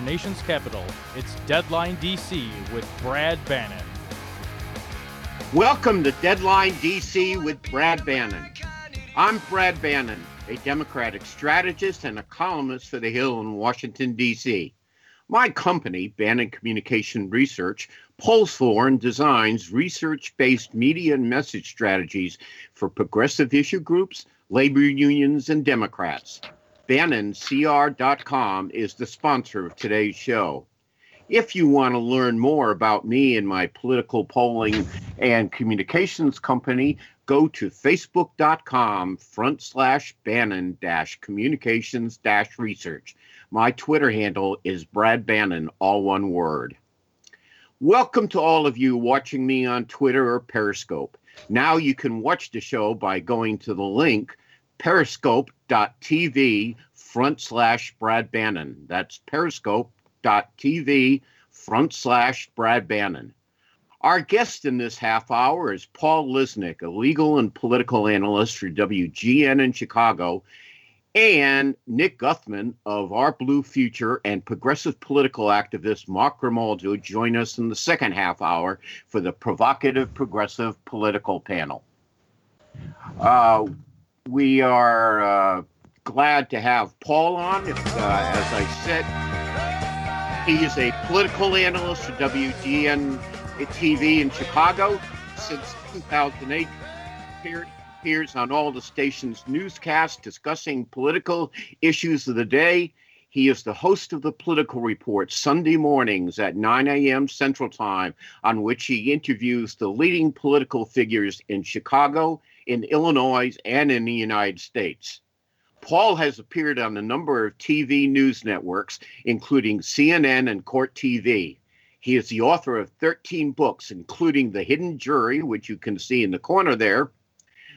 Our nation's capital, it's Deadline DC with Brad Bannon. Welcome to Deadline DC with Brad Bannon. I'm Brad Bannon, a Democratic strategist and a columnist for The Hill in Washington, D.C. My company, Bannon Communication Research, polls for and designs research based media and message strategies for progressive issue groups, labor unions, and Democrats. BannonCR.com is the sponsor of today's show. If you want to learn more about me and my political polling and communications company, go to facebook.com front slash Bannon dash communications dash research. My Twitter handle is Brad Bannon, all one word. Welcome to all of you watching me on Twitter or Periscope. Now you can watch the show by going to the link periscope.tv front slash Brad Bannon. That's periscope.tv front slash Brad Bannon. Our guest in this half hour is Paul Lisnek, a legal and political analyst for WGN in Chicago, and Nick Guthman of Our Blue Future and progressive political activist Mark Grimaldi join us in the second half hour for the provocative progressive political panel. Uh, we are uh, glad to have Paul on. Uh, as I said, he is a political analyst for WGN TV in Chicago since 2008. Appeared, appears on all the station's newscasts discussing political issues of the day. He is the host of the Political Report Sunday mornings at 9 a.m. Central Time, on which he interviews the leading political figures in Chicago in Illinois and in the United States. Paul has appeared on a number of TV news networks, including CNN and Court TV. He is the author of 13 books, including The Hidden Jury, which you can see in the corner there,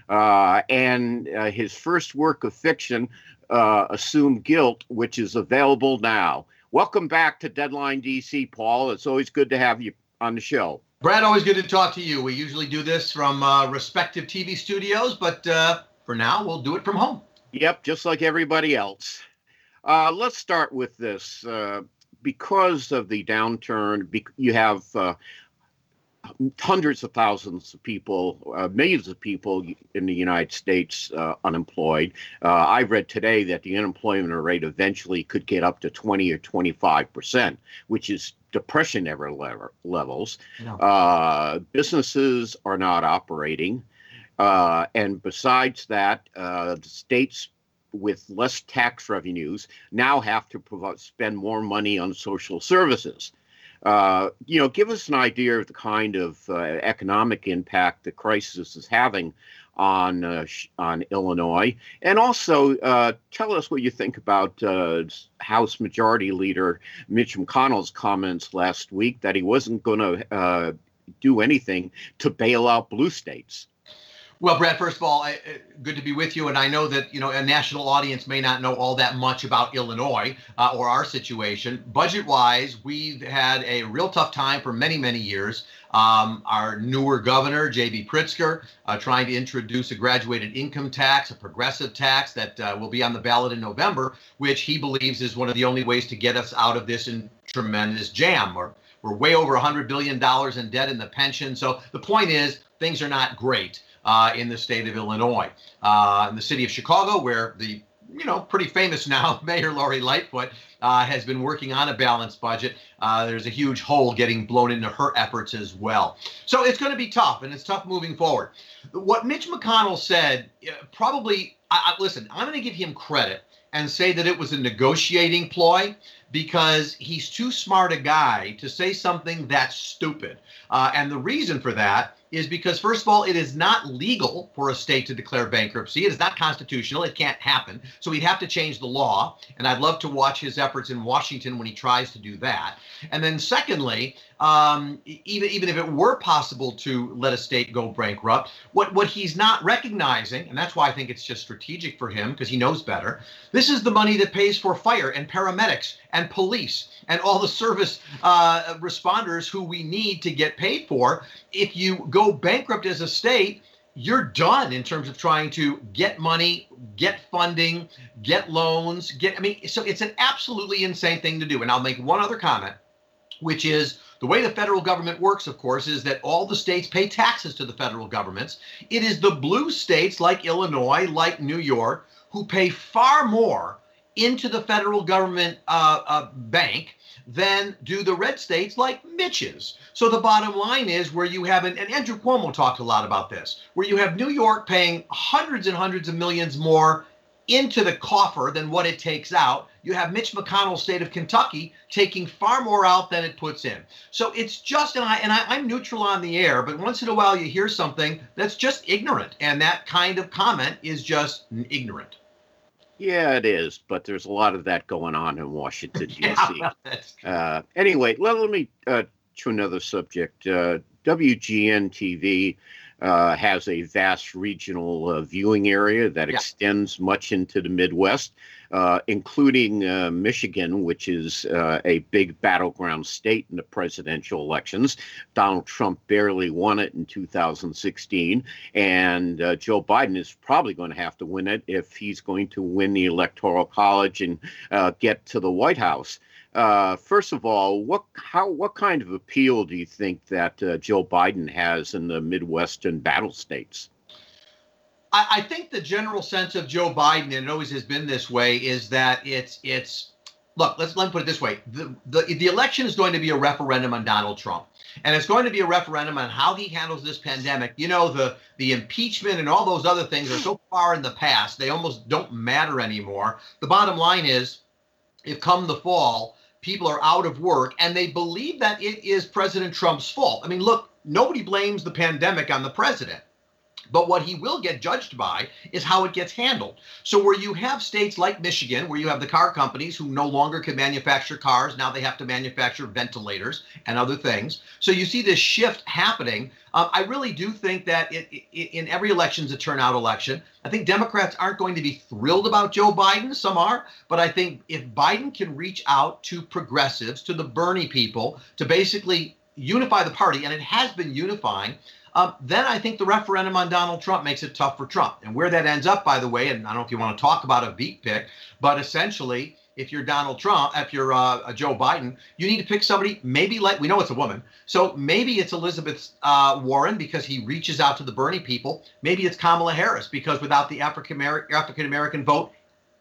uh, and uh, his first work of fiction, uh, Assume Guilt, which is available now. Welcome back to Deadline DC, Paul. It's always good to have you on the show. Brad, always good to talk to you. We usually do this from uh, respective TV studios, but uh, for now, we'll do it from home. Yep, just like everybody else. Uh, let's start with this. Uh, because of the downturn, you have uh, hundreds of thousands of people, uh, millions of people in the United States uh, unemployed. Uh, I read today that the unemployment rate eventually could get up to 20 or 25 percent, which is depression ever levels. No. Uh, businesses are not operating. Uh, and besides that, uh, the states with less tax revenues now have to provide, spend more money on social services. Uh, you know, give us an idea of the kind of uh, economic impact the crisis is having on uh, on Illinois, and also uh, tell us what you think about uh, House Majority Leader Mitch McConnell's comments last week that he wasn't going to uh, do anything to bail out blue states. Well, Brad, first of all, I, good to be with you. And I know that you know a national audience may not know all that much about Illinois uh, or our situation. Budget-wise, we've had a real tough time for many, many years. Um, our newer governor, J.B. Pritzker, uh, trying to introduce a graduated income tax, a progressive tax that uh, will be on the ballot in November, which he believes is one of the only ways to get us out of this tremendous jam. We're, we're way over $100 billion in debt in the pension. So the point is, things are not great in the state of Illinois. Uh, in the city of Chicago, where the you know pretty famous now Mayor Lori Lightfoot uh, has been working on a balanced budget. Uh, there's a huge hole getting blown into her efforts as well. So it's going to be tough, and it's tough moving forward. What Mitch McConnell said, uh, probably, I, I, listen, I'm going to give him credit and say that it was a negotiating ploy because he's too smart a guy to say something that stupid. Uh, and the reason for that is because, first of all, it is not legal for a state to declare bankruptcy. It is not constitutional. It can't happen. So he'd have to change the law. And I'd love to watch his efforts in Washington when he tries to do that. And then, secondly, um, even even if it were possible to let a state go bankrupt, what what he's not recognizing, and that's why I think it's just strategic for him because he knows better. This is the money that pays for fire and paramedics and police and all the service uh, responders who we need to get paid for. If you go bankrupt as a state, you're done in terms of trying to get money, get funding, get loans, get. I mean, so it's an absolutely insane thing to do. And I'll make one other comment, which is the way the federal government works, of course, is that all the states pay taxes to the federal governments. It is the blue states like Illinois, like New York, who pay far more into the federal government uh, uh, bank than do the red states like Mitch's. So the bottom line is where you have, an, and Andrew Cuomo talked a lot about this, where you have New York paying hundreds and hundreds of millions more into the coffer than what it takes out. You have Mitch McConnell's state of Kentucky taking far more out than it puts in. So it's just, and I and I, I'm neutral on the air, but once in a while you hear something that's just ignorant, and that kind of comment is just ignorant. Yeah, it is, but there's a lot of that going on in Washington D.C. uh, anyway, let, let me uh, to another subject. Uh, WGN TV uh, has a vast regional uh, viewing area that yeah. extends much into the Midwest, uh, including uh, Michigan, which is uh, a big battleground state in the presidential elections. Donald Trump barely won it in 2016, and uh, Joe Biden is probably going to have to win it if he's going to win the Electoral College and get to the White House. Uh, first of all, what how what kind of appeal do you think that uh, Joe Biden has in the Midwestern battle states? I, I, think the general sense of Joe Biden, and it always has been this way, is that it's it's look. Let's let me put it this way: the the the election is going to be a referendum on Donald Trump. And it's going to be a referendum on how he handles this pandemic. You know, the the impeachment and all those other things are so far in the past, they almost don't matter anymore. The bottom line is, if come the fall, people are out of work and they believe that it is President Trump's fault. I mean, look, nobody blames the pandemic on the president. But what he will get judged by is how it gets handled. So, where you have states like Michigan, where you have the car companies who no longer can manufacture cars, now they have to manufacture ventilators and other things. So, you see this shift happening. Um, I really do think that it, it, in every election is a turnout election. I think Democrats aren't going to be thrilled about Joe Biden. Some are. But I think if Biden can reach out to progressives, to the Bernie people, to basically unify the party, and it has been unifying um, then I think the referendum on Donald Trump makes it tough for Trump. And where that ends up, by the way, and I don't know if you want to talk about a beat pick, but essentially, if you're Donald Trump, if you're uh, Joe Biden, you need to pick somebody maybe like we know it's a woman, so maybe it's Elizabeth uh, Warren because he reaches out to the Bernie people. Maybe it's Kamala Harris because without the African American vote,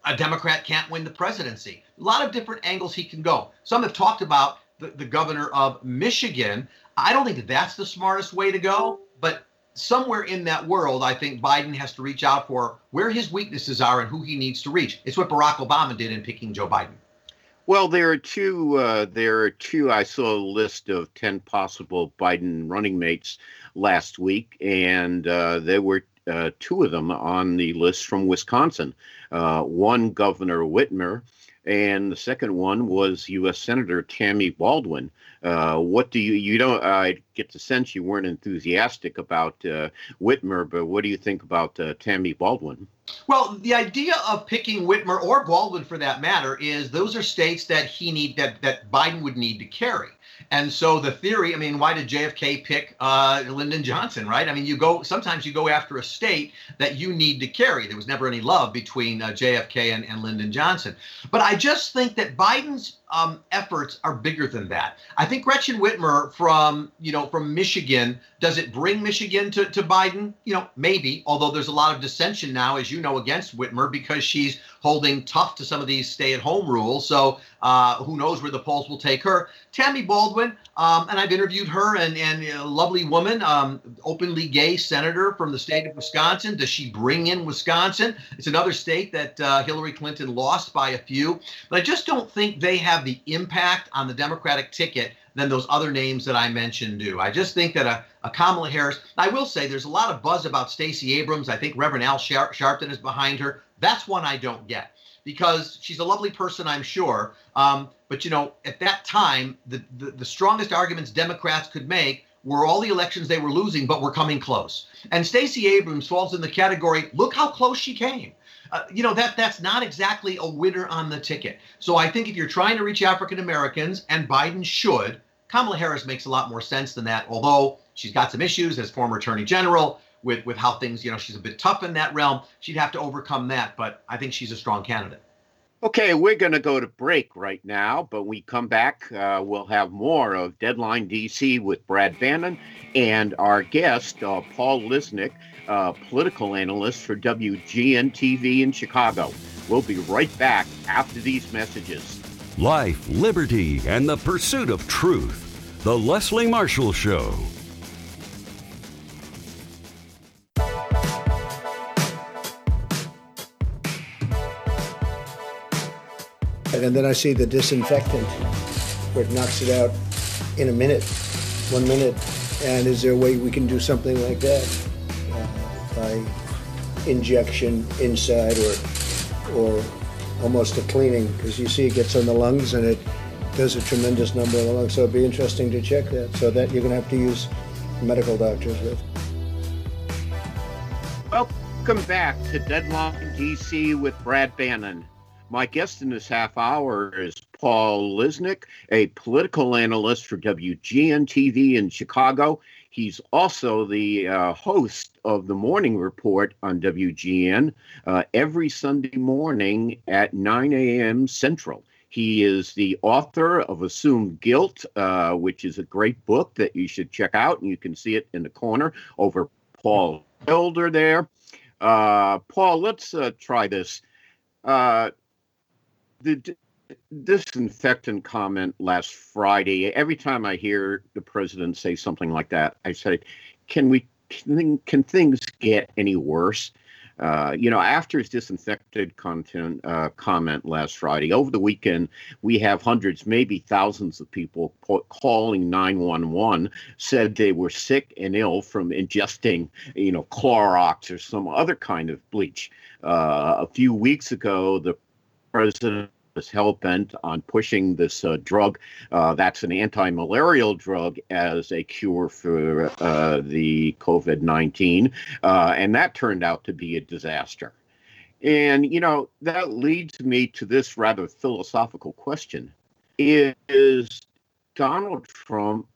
a Democrat can't win the presidency. A lot of different angles he can go. Some have talked about the, the governor of Michigan. I don't think that's the smartest way to go, but somewhere in that world, I think Biden has to reach out for where his weaknesses are and who he needs to reach. It's what Barack Obama did in picking Joe Biden. Well, there are two. Uh, there are two. I saw a list of ten possible Biden running mates last week, and uh, there were uh, two of them on the list from Wisconsin. Uh, one, Governor Whitmer, and the second one was U.S. Senator Tammy Baldwin. Uh, what do you you don't? I get the sense you weren't enthusiastic about uh, Whitmer, but what do you think about uh, Tammy Baldwin? Well, the idea of picking Whitmer or Baldwin, for that matter, is those are states that he need that that Biden would need to carry. And so the theory, I mean, why did JFK pick uh, Lyndon Johnson, right? I mean, you go sometimes you go after a state that you need to carry. There was never any love between uh, JFK and, and Lyndon Johnson. But I just think that Biden's um, efforts are bigger than that. I think Gretchen Whitmer from you know from Michigan does it bring Michigan to, to Biden? You know maybe. Although there's a lot of dissension now, as you know, against Whitmer because she's holding tough to some of these stay-at-home rules. So uh, who knows where the polls will take her? Tammy Baldwin, um, and I've interviewed her, and and a lovely woman, um, openly gay senator from the state of Wisconsin. Does she bring in Wisconsin? It's another state that uh, Hillary Clinton lost by a few, but I just don't think they have the impact on the Democratic ticket than those other names that I mentioned do. I just think that a, a Kamala Harris, I will say there's a lot of buzz about Stacey Abrams. I think Reverend Al Sharpton is behind her. That's one I don't get because she's a lovely person, I'm sure. Um, but, you know, at that time, the, the, the strongest arguments Democrats could make were all the elections they were losing, but were coming close. And Stacey Abrams falls in the category look how close she came. Uh, you know that that's not exactly a winner on the ticket. So I think if you're trying to reach African Americans, and Biden should, Kamala Harris makes a lot more sense than that. Although she's got some issues as former Attorney General with with how things, you know, she's a bit tough in that realm. She'd have to overcome that, but I think she's a strong candidate. Okay, we're going to go to break right now, but we come back, uh, we'll have more of Deadline DC with Brad Bannon and our guest, uh, Paul Lisnek, uh, political analyst for WGN TV in Chicago. We'll be right back after these messages. Life, liberty, and the pursuit of truth. The Leslie Marshall Show. And then I see the disinfectant where it knocks it out in a minute, one minute. And is there a way we can do something like that by injection inside or or almost a cleaning? Because you see it gets on the lungs and it does a tremendous number of the lungs. So it'd be interesting to check that. So that you're going to have to use medical doctors with. Welcome back to Deadline DC with Brad Bannon. My guest in this half hour is Paul Lisnek, a political analyst for WGN TV in Chicago. He's also the uh, host of the Morning Report on WGN uh, every Sunday morning at 9 a.m. Central. He is the author of Assumed Guilt, uh, which is a great book that you should check out, and you can see it in the corner over Paul Elder there. Uh, Paul, let's uh, try this. Uh, the disinfectant comment last Friday. Every time I hear the president say something like that, I say, "Can we? Can, things get any worse?" Uh, you know, after his disinfected content uh, comment last Friday, over the weekend, we have hundreds, maybe thousands of people calling 911, said they were sick and ill from ingesting, you know, Clorox or some other kind of bleach. Uh, a few weeks ago, the president was hell bent on pushing this uh, drug uh, that's an anti malarial drug as a cure for uh, the COVID 19. Uh, and that turned out to be a disaster. And, you know, that leads me to this rather philosophical question Is Donald Trump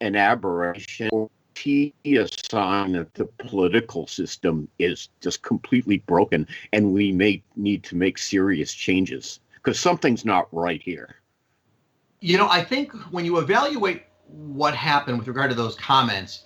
an aberration? Or he a sign that the political system is just completely broken and we may need to make serious changes because something's not right here. You know, I think when you evaluate what happened with regard to those comments,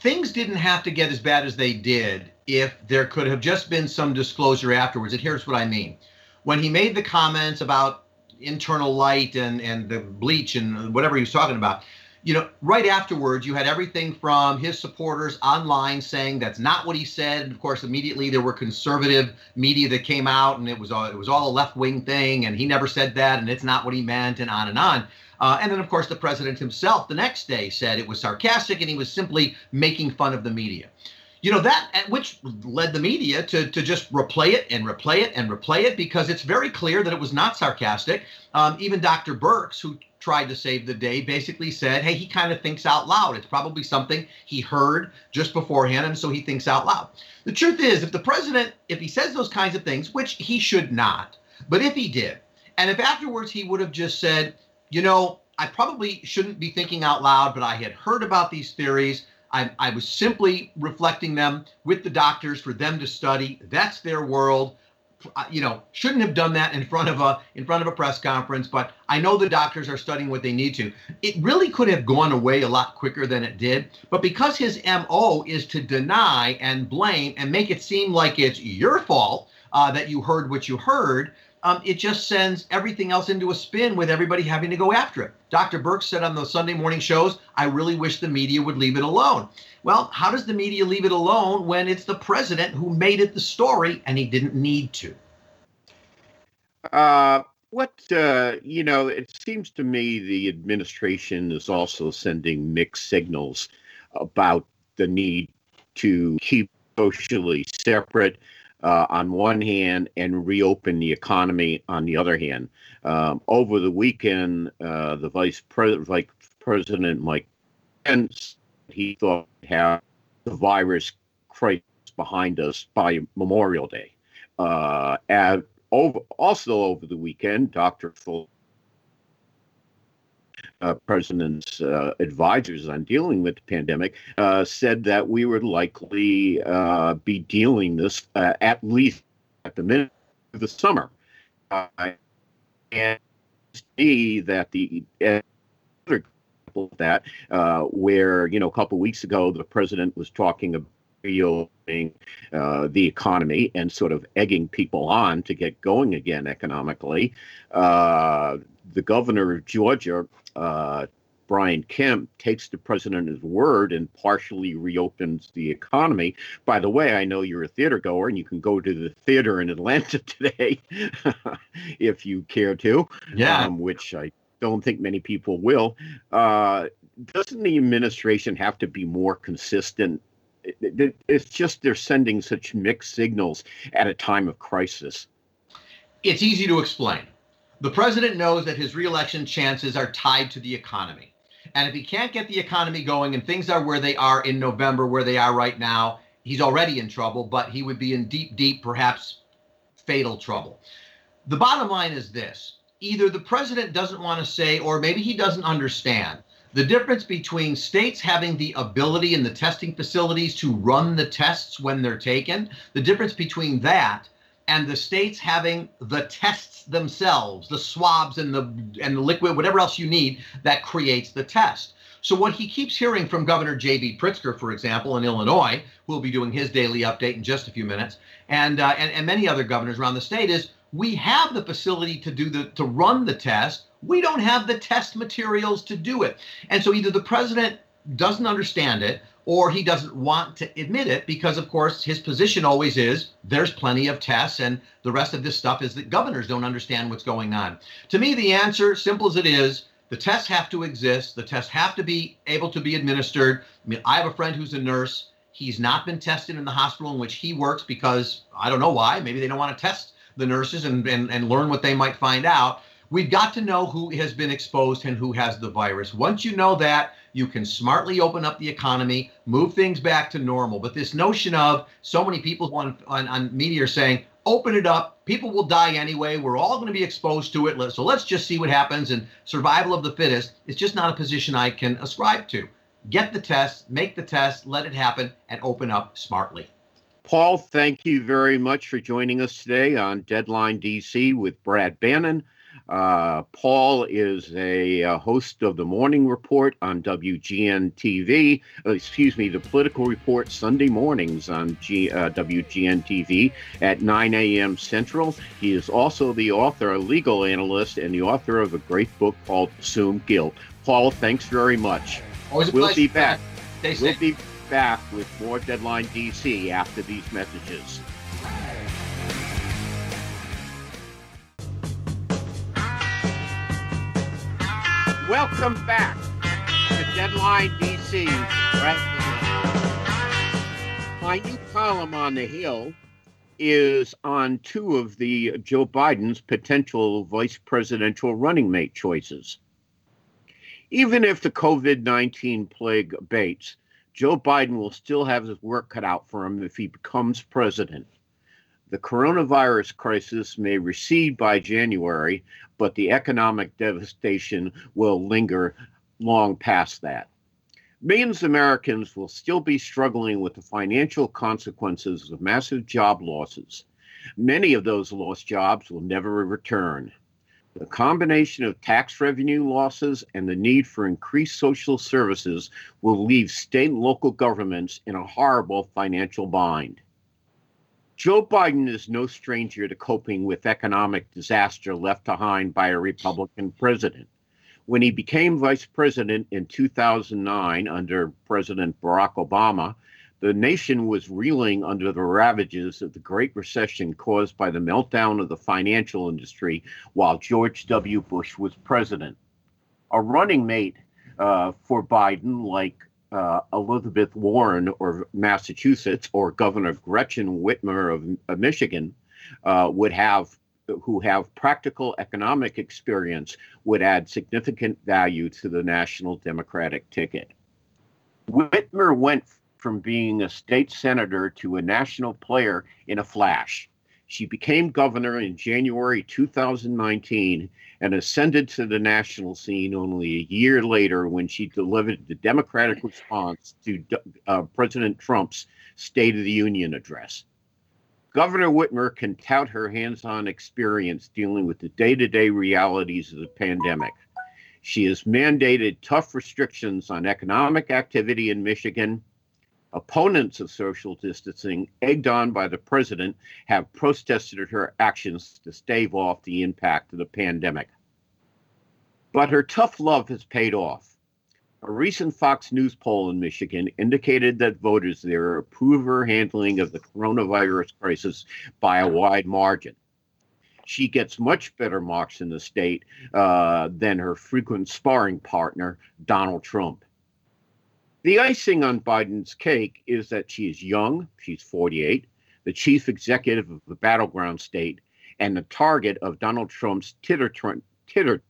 things didn't have to get as bad as they did if there could have just been some disclosure afterwards. And here's what I mean. When he made the comments about internal light and, and the bleach and whatever he was talking about, you know, right afterwards, you had everything from his supporters online saying that's not what he said. And of course, immediately there were conservative media that came out, and it was all it was all a left wing thing, and he never said that, and it's not what he meant, and on and on. Uh, and then, of course, the president himself the next day said it was sarcastic, and he was simply making fun of the media. You know that, which led the media to to just replay it and replay it and replay it because it's very clear that it was not sarcastic. Um, even Dr. Birx, who tried to save the day basically said, hey, he kind of thinks out loud. It's probably something he heard just beforehand, and so he thinks out loud. The truth is, if the president, if he says those kinds of things, which he should not, but if he did, and if afterwards he would have just said, you know, I probably shouldn't be thinking out loud, but I had heard about these theories. I, I was simply reflecting them with the doctors for them to study. That's their world you know, shouldn't have done that in front of a in front of a press conference. But I know the doctors are studying what they need to. It really could have gone away a lot quicker than it did. But because his mo is to deny and blame and make it seem like it's your fault uh, that you heard what you heard, um, it just sends everything else into a spin with everybody having to go after it. Dr. Birx said on those Sunday morning shows, I really wish the media would leave it alone. Well, how does the media leave it alone when it's the president who made it the story and he didn't need to? Uh, what uh, you know, it seems to me the administration is also sending mixed signals about the need to keep socially separate uh, on one hand and reopen the economy on the other hand. Um, over the weekend, uh, the vice president, Mike Pence, he thought have the virus crisis behind us by Memorial Day. Uh, and over, also over the weekend, Dr. Full uh, president's uh, advisors on dealing with the pandemic uh, said that we would likely uh, be dealing this uh, at least at the minute of the summer. Uh, and see that the other example of that, where you know a couple weeks ago the president was talking about reopening uh, the economy and sort of egging people on to get going again economically. Uh, the governor of Georgia, uh, Brian Kemp, takes the president at his word and partially reopens the economy. By the way, I know you're a theater goer and you can go to the theater in Atlanta today if you care to. Yeah. Um, which I don't think many people will. Uh, doesn't the administration have to be more consistent it's just they're sending such mixed signals at a time of crisis. It's easy to explain. The president knows that his reelection chances are tied to the economy. And if he can't get the economy going and things are where they are in November, where they are right now, he's already in trouble, but he would be in deep, deep, perhaps fatal trouble. The bottom line is this either the president doesn't want to say, or maybe he doesn't understand the difference between states having the ability and the testing facilities to run the tests when they're taken, the difference between that and the states having the tests themselves, the swabs and the and the liquid, whatever else you need that creates the test. So what he keeps hearing from Governor J.B. Pritzker, for example, in Illinois, who will be doing his daily update in just a few minutes, and uh, and, and many other governors around the state is we have the facility to do the to run the test we don't have the test materials to do it. And so either the president doesn't understand it or he doesn't want to admit it because, of course, his position always is there's plenty of tests, and the rest of this stuff is that governors don't understand what's going on. To me, the answer, simple as it is, the tests have to exist. The tests have to be able to be administered. I mean, I have a friend who's a nurse. He's not been tested in the hospital in which he works because I don't know why. Maybe they don't want to test the nurses and, and, and learn what they might find out. We've got to know who has been exposed and who has the virus. Once you know that, you can smartly open up the economy, move things back to normal. But this notion of so many people on, on, on media are saying, open it up, people will die anyway, we're all going to be exposed to it. So let's just see what happens. And survival of the fittest is just not a position I can ascribe to. Get the test, make the test, let it happen, and open up smartly. Paul, thank you very much for joining us today on Deadline DC with Brad Bannon. Uh, Paul is a, a, host of the Morning Report on WGN TV. Uh, excuse me, the Political Report Sunday mornings on G, uh, WGN TV at 9 a.m. Central. He is also the author, a legal analyst, and the author of a great book called Assume Guilt. Paul, thanks very much. Always we'll pleasure. be back. Stay we'll be back with more Deadline DC after these messages. Welcome back to Deadline DC. Right My new column on the Hill is on two of the Joe Biden's potential vice presidential running mate choices. Even if the COVID 19 plague abates, Joe Biden will still have his work cut out for him if he becomes president. The coronavirus crisis may recede by January, but the economic devastation will linger long past that. Millions of Americans will still be struggling with the financial consequences of massive job losses. Many of those lost jobs will never return. The combination of tax revenue losses and the need for increased social services will leave state and local governments in a horrible financial bind. Joe Biden is no stranger to coping with economic disaster left behind by a Republican president. When he became vice president in 2009 under President Barack Obama, The nation was reeling under the ravages of the Great Recession caused by the meltdown of the financial industry while George W. Bush was president. A running mate uh, for Biden, like uh, Elizabeth Warren or Massachusetts or Governor Gretchen Whitmer of, of Michigan, uh, would have who have practical economic experience would add significant value to the national Democratic ticket. Whitmer went from being a state senator to a national player in a flash. She became governor in January 2019 and ascended to the national scene only a year later when she delivered the Democratic response to uh, President Trump's State of the Union address. Governor Whitmer can tout her hands on experience dealing with the day to day realities of the pandemic. She has mandated tough restrictions on economic activity in Michigan. Opponents of social distancing, egged on by the president, have protested her actions to stave off the impact of the pandemic. But her tough love has paid off. A recent Fox News poll in Michigan indicated that voters there approve her handling of the coronavirus crisis by a wide margin. She gets much better marks in the state uh, than her frequent sparring partner, Donald Trump. The icing on Biden's cake is that she is young, she's 48, the chief executive of the battleground state, and the target of Donald Trump's titter, titter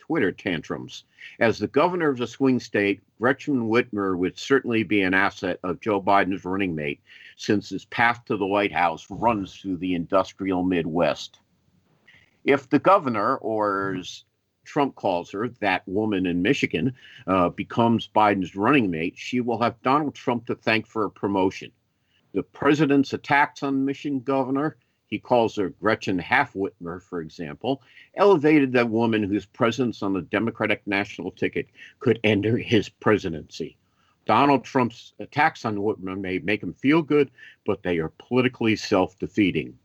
Twitter tantrums. As the governor of the swing state, Gretchen Whitmer would certainly be an asset of Joe Biden's running mate, since his path to the White House runs through the industrial Midwest. If the governor, or Trump calls her, that woman in Michigan, uh, becomes Biden's running mate, she will have Donald Trump to thank for a promotion. The president's attacks on Michigan governor he calls her Gretchen Half-Whitmer, for example, elevated that woman whose presence on the Democratic national ticket could end his presidency. Donald Trump's attacks on Whitmer may make him feel good, but they are politically self defeating.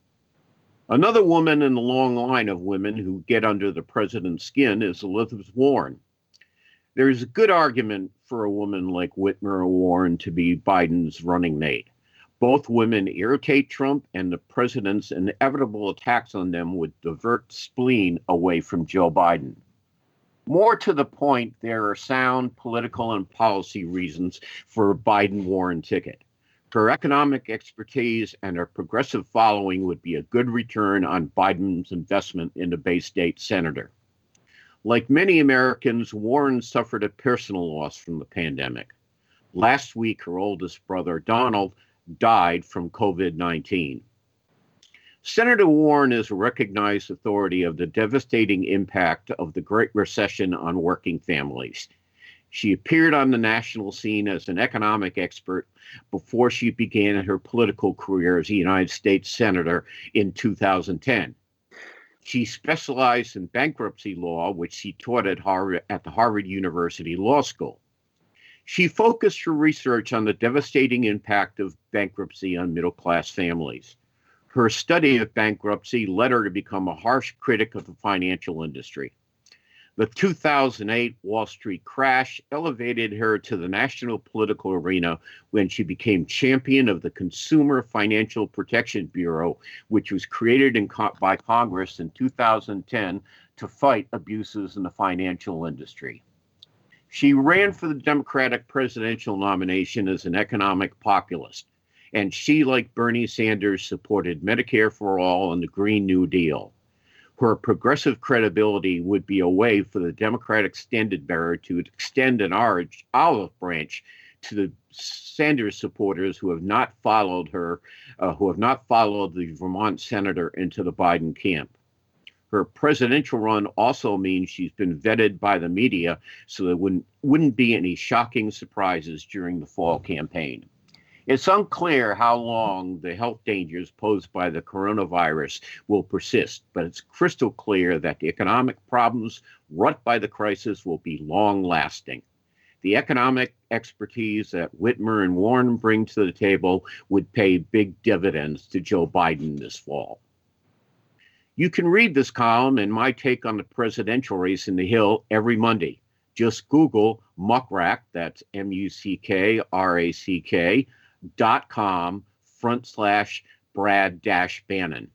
Another woman in the long line of women who get under the president's skin is Elizabeth Warren. There is a good argument for a woman like Whitmer or Warren to be Biden's running mate. Both women irritate Trump, and the president's inevitable attacks on them would divert spleen away from Joe Biden. More to the point, there are sound political and policy reasons for a Biden Warren ticket. Her economic expertise and her progressive following would be a good return on Biden's investment in the Bay State senator. Like many Americans, Warren suffered a personal loss from the pandemic. Last week, her oldest brother, Donald, died from COVID 19. Senator Warren is a recognized authority of the devastating impact of the Great Recession on working families. She appeared on the national scene as an economic expert before she began her political career as a United States Senator in 2010. She specialized in bankruptcy law, which she taught at Harvard at the Harvard University Law School. She focused her research on the devastating impact of bankruptcy on middle class families. Her study of bankruptcy led her to become a harsh critic of the financial industry. The 2008 Wall Street crash elevated her to the national political arena when she became champion of the Consumer Financial Protection Bureau, which was created in, by Congress in 2010 to fight abuses in the financial industry. She ran for the Democratic presidential nomination as an economic populist, and she, like Bernie Sanders, supported Medicare for all and the Green New Deal. Her progressive credibility would be a way for the Democratic standard bearer to extend an olive branch to the Sanders supporters who have not followed her, uh, who have not followed the Vermont senator into the Biden camp. Her presidential run also means she's been vetted by the media, so there wouldn't, wouldn't be any shocking surprises during the fall campaign. It's unclear how long the health dangers posed by the coronavirus will persist, but it's crystal clear that the economic problems wrought by the crisis will be long lasting. The economic expertise that Whitmer and Warren bring to the table would pay big dividends to Joe Biden this fall. You can read this column and my take on the presidential race in the Hill every Monday. Just Google Muck Rack, that's M U C K R A C K, com front slash Brad dash Bannon.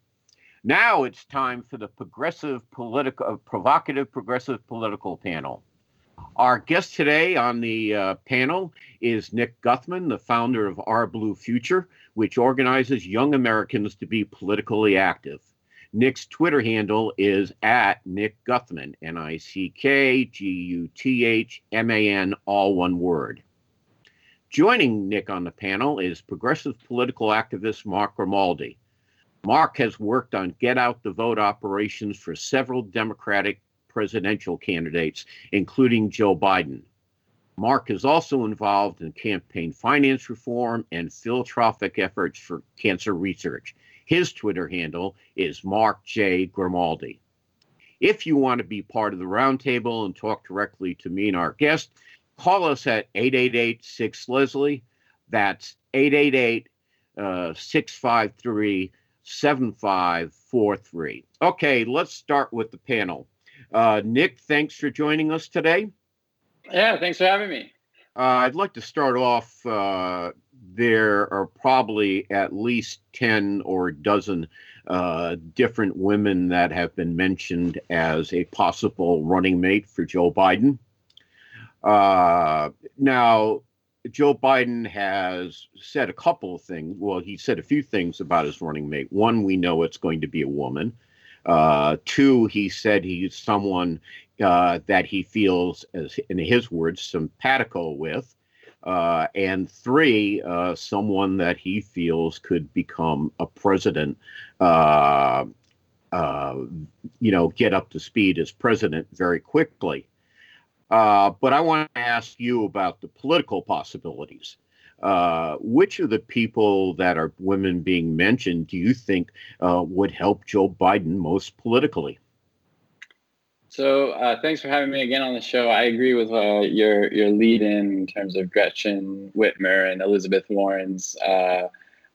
Now it's time for the progressive political, uh, provocative progressive political panel. Our guest today on the uh, panel is Nick Guthman, the founder of Our Blue Future, which organizes young Americans to be politically active. Nick's Twitter handle is at Nick Guthman, N I C K G U T H M A N, all one word. Joining Nick on the panel is progressive political activist Mark Grimaldi. Mark has worked on get out the vote operations for several Democratic presidential candidates, including Joe Biden. Mark is also involved in campaign finance reform and philanthropic efforts for cancer research. His Twitter handle is Mark J. Grimaldi. If you want to be part of the roundtable and talk directly to me and our guest, call us at 888 6 Leslie. That's 888 uh, 653 7543. Okay, let's start with the panel. Uh, Nick, thanks for joining us today. Yeah, thanks for having me. Uh, I'd like to start off uh, there are probably at least 10 or a dozen uh, different women that have been mentioned as a possible running mate for Joe Biden. Uh, now, Joe Biden has said a couple of things. Well, he said a few things about his running mate. One, we know it's going to be a woman. Uh, two, he said he's someone uh, that he feels, as in his words, simpatico with. Uh, and three, uh, someone that he feels could become a president, uh, uh, you know, get up to speed as president very quickly. Uh, but I want to ask you about the political possibilities. Uh, which of the people that are women being mentioned do you think would help Joe Biden most politically? So uh, thanks for having me again on the show. I agree with uh, your your lead in in terms of Gretchen Whitmer and Elizabeth Warren's uh,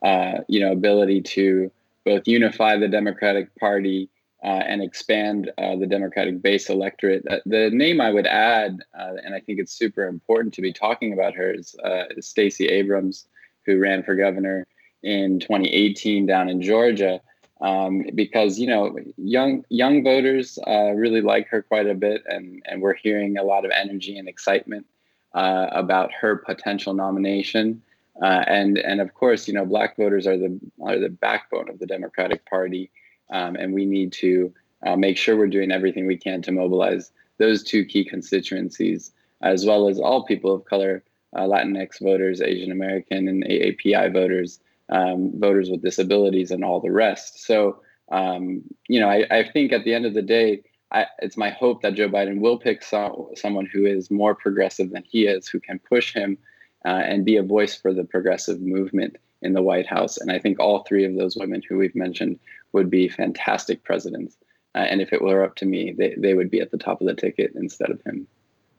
uh you know ability to both unify the Democratic Party uh, and expand uh, the Democratic base electorate. the name I would add, and I think it's super important to be talking about her, is, is Stacey Abrams, who ran for governor in 2018 down in Georgia um, because you know young young voters uh, really like her quite a bit, and and we're hearing a lot of energy and excitement uh, about her potential nomination. Uh, and and of course, you know, black voters are the are the backbone of the Democratic Party, um, and we need to uh, make sure we're doing everything we can to mobilize those two key constituencies, as well as all people of color, uh, Latinx voters, Asian American, and AAPI voters um, voters with disabilities, and all the rest. So, um, you know, I, I, think at the end of the day, I, it's my hope that Joe Biden will pick some, someone who is more progressive than he is, who can push him uh, and be a voice for the progressive movement in the White House. And I think all three of those women who we've mentioned would be fantastic presidents. Uh, and if it were up to me, they, they would be at the top of the ticket instead of him.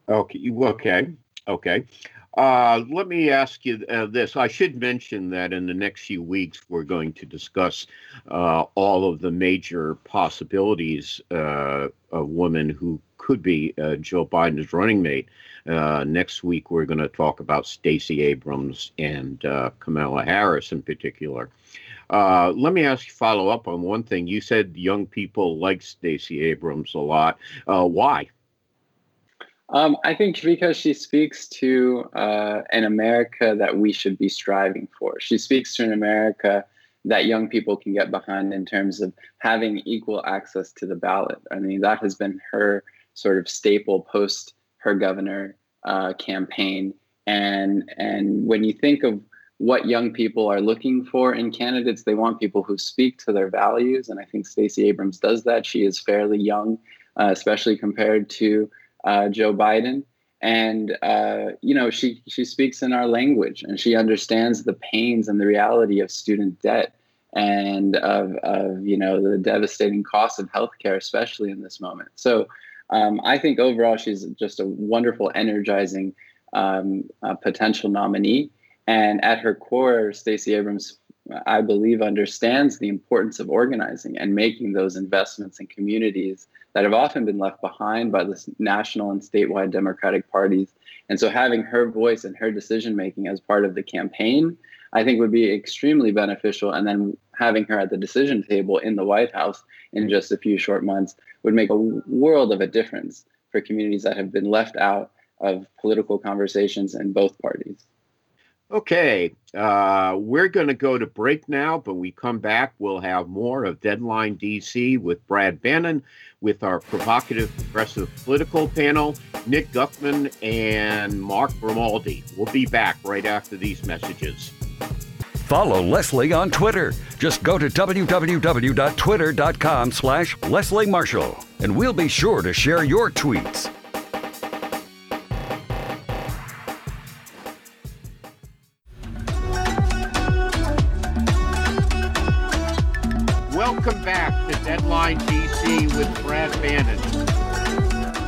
Okay. Okay. Okay. Uh, let me ask you uh, this. I should mention that in the next few weeks, we're going to discuss uh, all of the major possibilities uh, of women who could be uh, Joe Biden's running mate. Uh, next week, we're going to talk about Stacey Abrams and Kamala Harris in particular. Let me ask you follow up on one thing. You said young people like Stacey Abrams a lot. why? Um, I think because she speaks to uh, an America that we should be striving for. She speaks to an America that young people can get behind in terms of having equal access to the ballot. I mean, that has been her sort of staple post her governor uh, campaign. And and when you think of what young people are looking for in candidates, they want people who speak to their values. And I think Stacey Abrams does that. She is fairly young, uh, especially compared to uh, Joe Biden, and uh, you know she she speaks in our language and she understands the pains and the reality of student debt and of, of you know the devastating cost of healthcare, especially in this moment. So um, I think overall she's just a wonderful, energizing um, uh, potential nominee. And at her core, Stacey Abrams, I believe, understands the importance of organizing and making those investments in communities that have often been left behind by the national and statewide Democratic parties. And so having her voice and her decision making as part of the campaign, I think would be extremely beneficial. And then having her at the decision table in the White House in just a few short months would make a world of a difference for communities that have been left out of political conversations in both parties. Okay, uh, we're going to go to break now, but we come back, we'll have more of Deadline DC with Brad Bannon, with our provocative progressive political panel, Nick Guthman and Mark Grimaldi. We'll be back right after these messages. Follow Leslie on Twitter. Just go to www.twitter.com slash Leslie Marshall, and we'll be sure to share your tweets.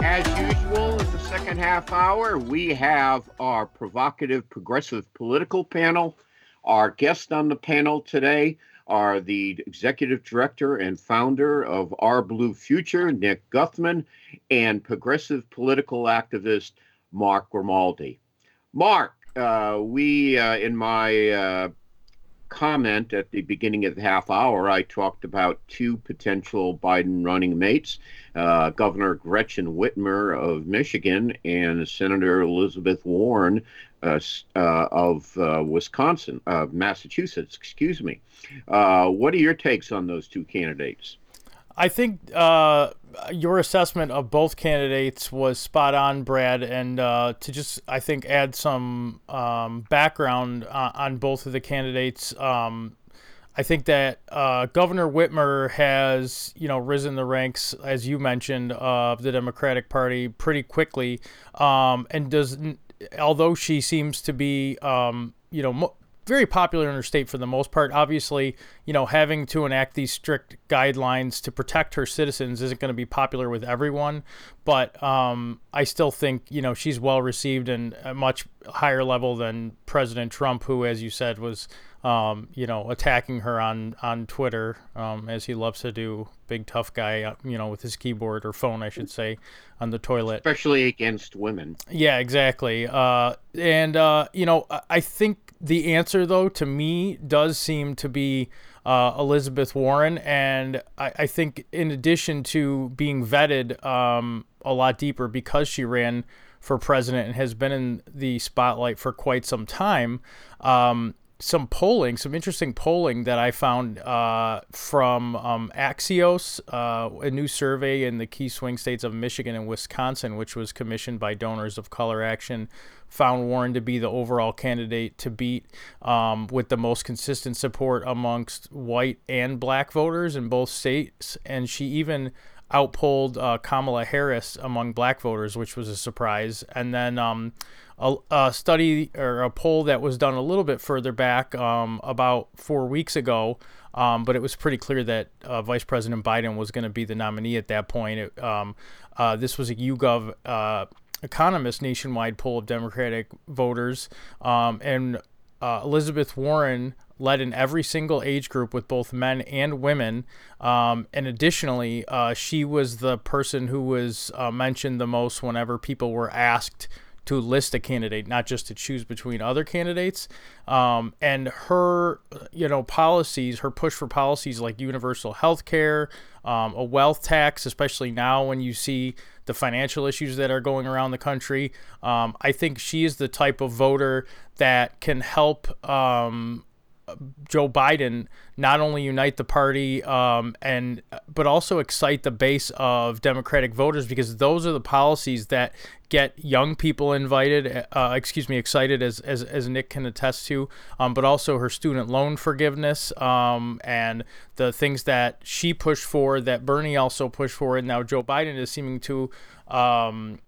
As usual, in the second half hour, we have our provocative progressive political panel. Our guests on the panel today are the executive director and founder of Our Blue Future, Nick Guthman, and progressive political activist Mark Grimaldi. Mark, uh, we, uh, in my uh, comment at the beginning of the half hour, I talked about two potential Biden running mates uh, Governor Gretchen Whitmer of Michigan and Senator Elizabeth Warren uh, uh, of uh, Wisconsin, of Massachusetts, excuse me. Uh, what are your takes on those two candidates? I think uh, your assessment of both candidates was spot on, Brad. And uh, to just, I think, add some um, background on, on, both of the candidates. Um, I think that uh, Governor Whitmer has, you know, risen the ranks, as you mentioned, of the Democratic Party pretty quickly, um, and does, although she seems to be, um, you know, mo- very popular in her state for the most part. Obviously, you know, having to enact these strict guidelines to protect her citizens isn't going to be popular with everyone, but um, I still think, you know, she's well received and a much higher level than President Trump, who, as you said, was, um, you know, attacking her on, on Twitter, um, as he loves to do, big tough guy, uh, you know, with his keyboard or phone, I should say, on the toilet. Especially against women. Yeah, exactly. Uh, and, uh, you know, I think the answer, though, to me, does seem to be uh, Elizabeth Warren. And I, I, think, in addition to being vetted um, a lot deeper because she ran for president and has been in the spotlight for quite some time, um, some polling, some interesting polling that I found uh, from um, Axios, uh, a new survey in the key swing states of Michigan and Wisconsin, which was commissioned by Donors of Color Action, found Warren to be the overall candidate to beat um, with the most consistent support amongst white and black voters in both states. And she even outpolled uh, Kamala Harris among black voters, which was a surprise. And then um, a, a, study or a poll that was done a little bit further back um, about four weeks ago. Um, but it was pretty clear that uh, Vice President Biden was going to be the nominee at that point. It, um, uh, this was a YouGov uh, Economist nationwide poll of Democratic voters, um, and uh, Elizabeth Warren led in every single age group with both men and women. Um, and additionally, uh, she was the person who was uh, mentioned the most whenever people were asked to list a candidate, not just to choose between other candidates. Um, and her, you know, policies, her push for policies like universal health care, um, a wealth tax, especially now when you see the financial issues that are going around the country. Um, I think she is the type of voter that can help um, Joe Biden not only unite the party um, and but also excite the base of Democratic voters because those are the policies that get young people invited, uh, excuse me, excited as, as, as Nick can attest to, um, but also her student loan forgiveness um, and the things that she pushed for that Bernie also pushed for, and now Joe Biden is seeming to um,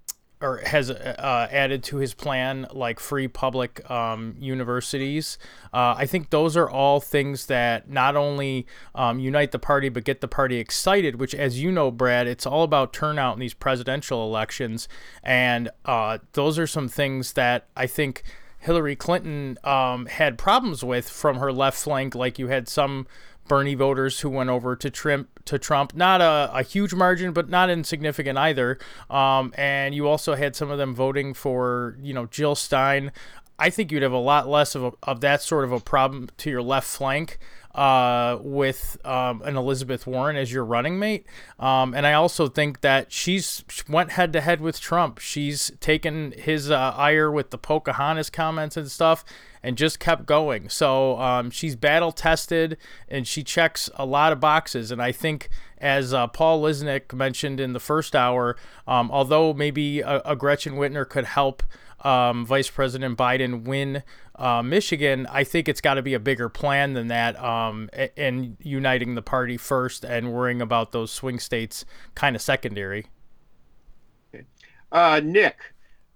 or has uh, added to his plan, like free public um, universities. Uh, I think those are all things that not only um, unite the party, but get the party excited, which, as you know, Brad, it's all about turnout in these presidential elections. And uh, those are some things that I think. Hillary Clinton um, had problems with from her left flank, like you had some Bernie voters who went over to Trump. To Trump, not a, a huge margin, but not insignificant either. Um, and you also had some of them voting for, you know, Jill Stein. I think you'd have a lot less of, a, of that sort of a problem to your left flank uh, with um, an Elizabeth Warren as your running mate. Um, and I also think that she's she went head to head with Trump. She's taken his uh, ire with the Pocahontas comments and stuff and just kept going. So um, she's battle tested and she checks a lot of boxes. And I think, as uh, Paul Lisnek mentioned in the first hour, um, although maybe a, a Gretchen Whitmer could help um, Vice President Biden win uh, Michigan, I think it's got to be a bigger plan than that, um, and uniting the party first and worrying about those swing states kind of secondary. Uh, Nick,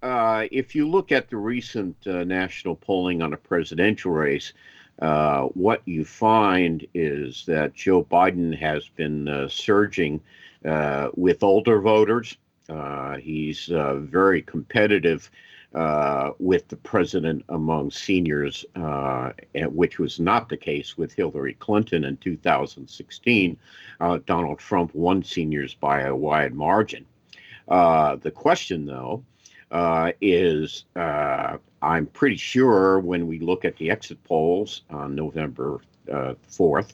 uh, if you look at the recent uh, national polling on a presidential race, uh, what you find is that Joe Biden has been uh, surging with older voters. he's very competitive uh, with the president among seniors, uh, which was not the case with Hillary Clinton in 2016. Uh, Donald Trump won seniors by a wide margin. Uh, the question, though, uh, is I'm pretty sure when we look at the exit polls on November 4th,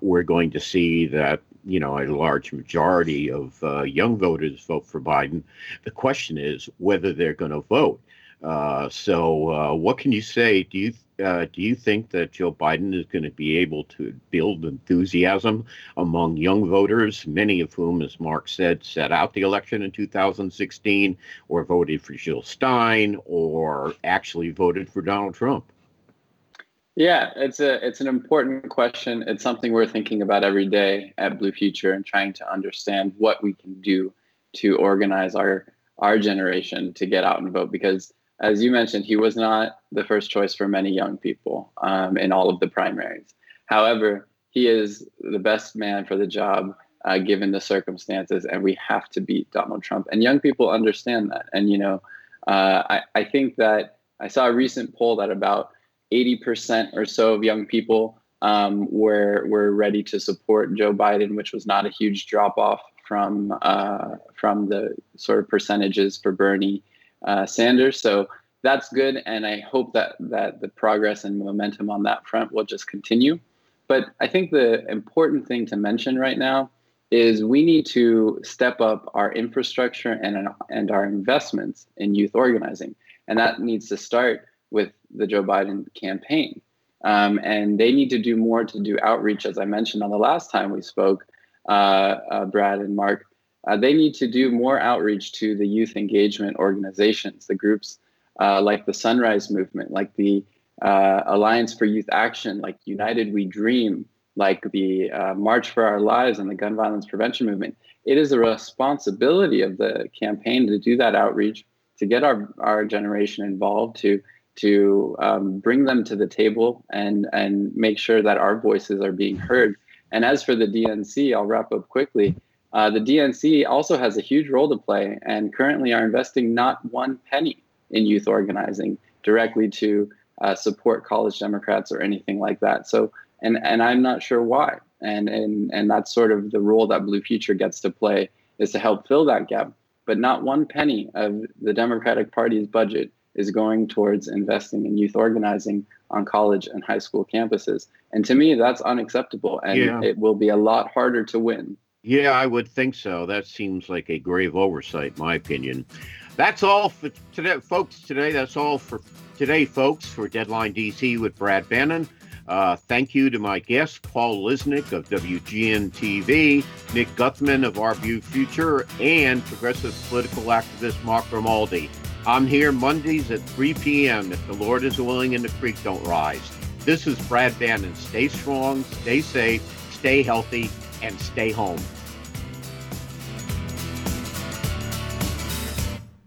we're going to see that you know, a large majority of uh, young voters vote for Biden. The question is whether they're going to vote. Uh, so, uh, what can you say? Do you uh, do you think that Joe Biden is going to be able to build enthusiasm among young voters, many of whom, as Mark said, set out the election in 2016, or voted for Jill Stein, or actually voted for Donald Trump? Yeah, it's a it's an important question. It's something we're thinking about every day at Blue Future and trying to understand what we can do to organize our our generation to get out and vote because as you mentioned, he was not the first choice for many young people um, in all of the primaries. However, he is the best man for the job uh, given the circumstances, and we have to beat Donald Trump. And young people understand that. And, you know, uh, I, I think that I saw a recent poll that about 80% or so of young people um, were were ready to support Joe Biden, which was not a huge drop off from uh, from the sort of percentages for Bernie uh, Sanders. So that's good, and I hope that that the progress and momentum on that front will just continue. But I think the important thing to mention right now is we need to step up our infrastructure and and our investments in youth organizing, and that needs to start with the Joe Biden campaign. Um, and they need to do more to do outreach, as I mentioned on the last time we spoke, uh, uh, Brad and Mark. Uh, they need to do more outreach to the youth engagement organizations, the groups uh, like the Sunrise Movement, like the uh, Alliance for Youth Action, like United We Dream, like the uh, March for Our Lives and the Gun Violence Prevention Movement. It is a responsibility of the campaign to do that outreach, to get our, our generation involved, to to um, bring them to the table and and make sure that our voices are being heard. And as for the DNC, I'll wrap up quickly. Uh, the DNC also has a huge role to play and currently are investing not one penny in youth organizing directly to uh, support college Democrats or anything like that. So, and and I'm not sure why. And and and that's sort of the role that Blue Future gets to play is to help fill that gap. But not one penny of the Democratic Party's budget is going towards investing in youth organizing on college and high school campuses. And to me, that's unacceptable, and yeah. it will be a lot harder to win yeah, I would think so. That seems like a grave oversight, my opinion. That's all for today, folks. Today, that's all for today, folks, for Deadline DC with Brad Bannon. Uh, thank you to my guests, Paul Lisnek of WGN TV, Nick Guthman of Our Blue Future, and progressive political activist Mark Grimaldi. I'm here Mondays at 3 p.m. if the Lord is willing and the creek don't rise. This is Brad Bannon. Stay strong, stay safe, stay healthy, and stay home.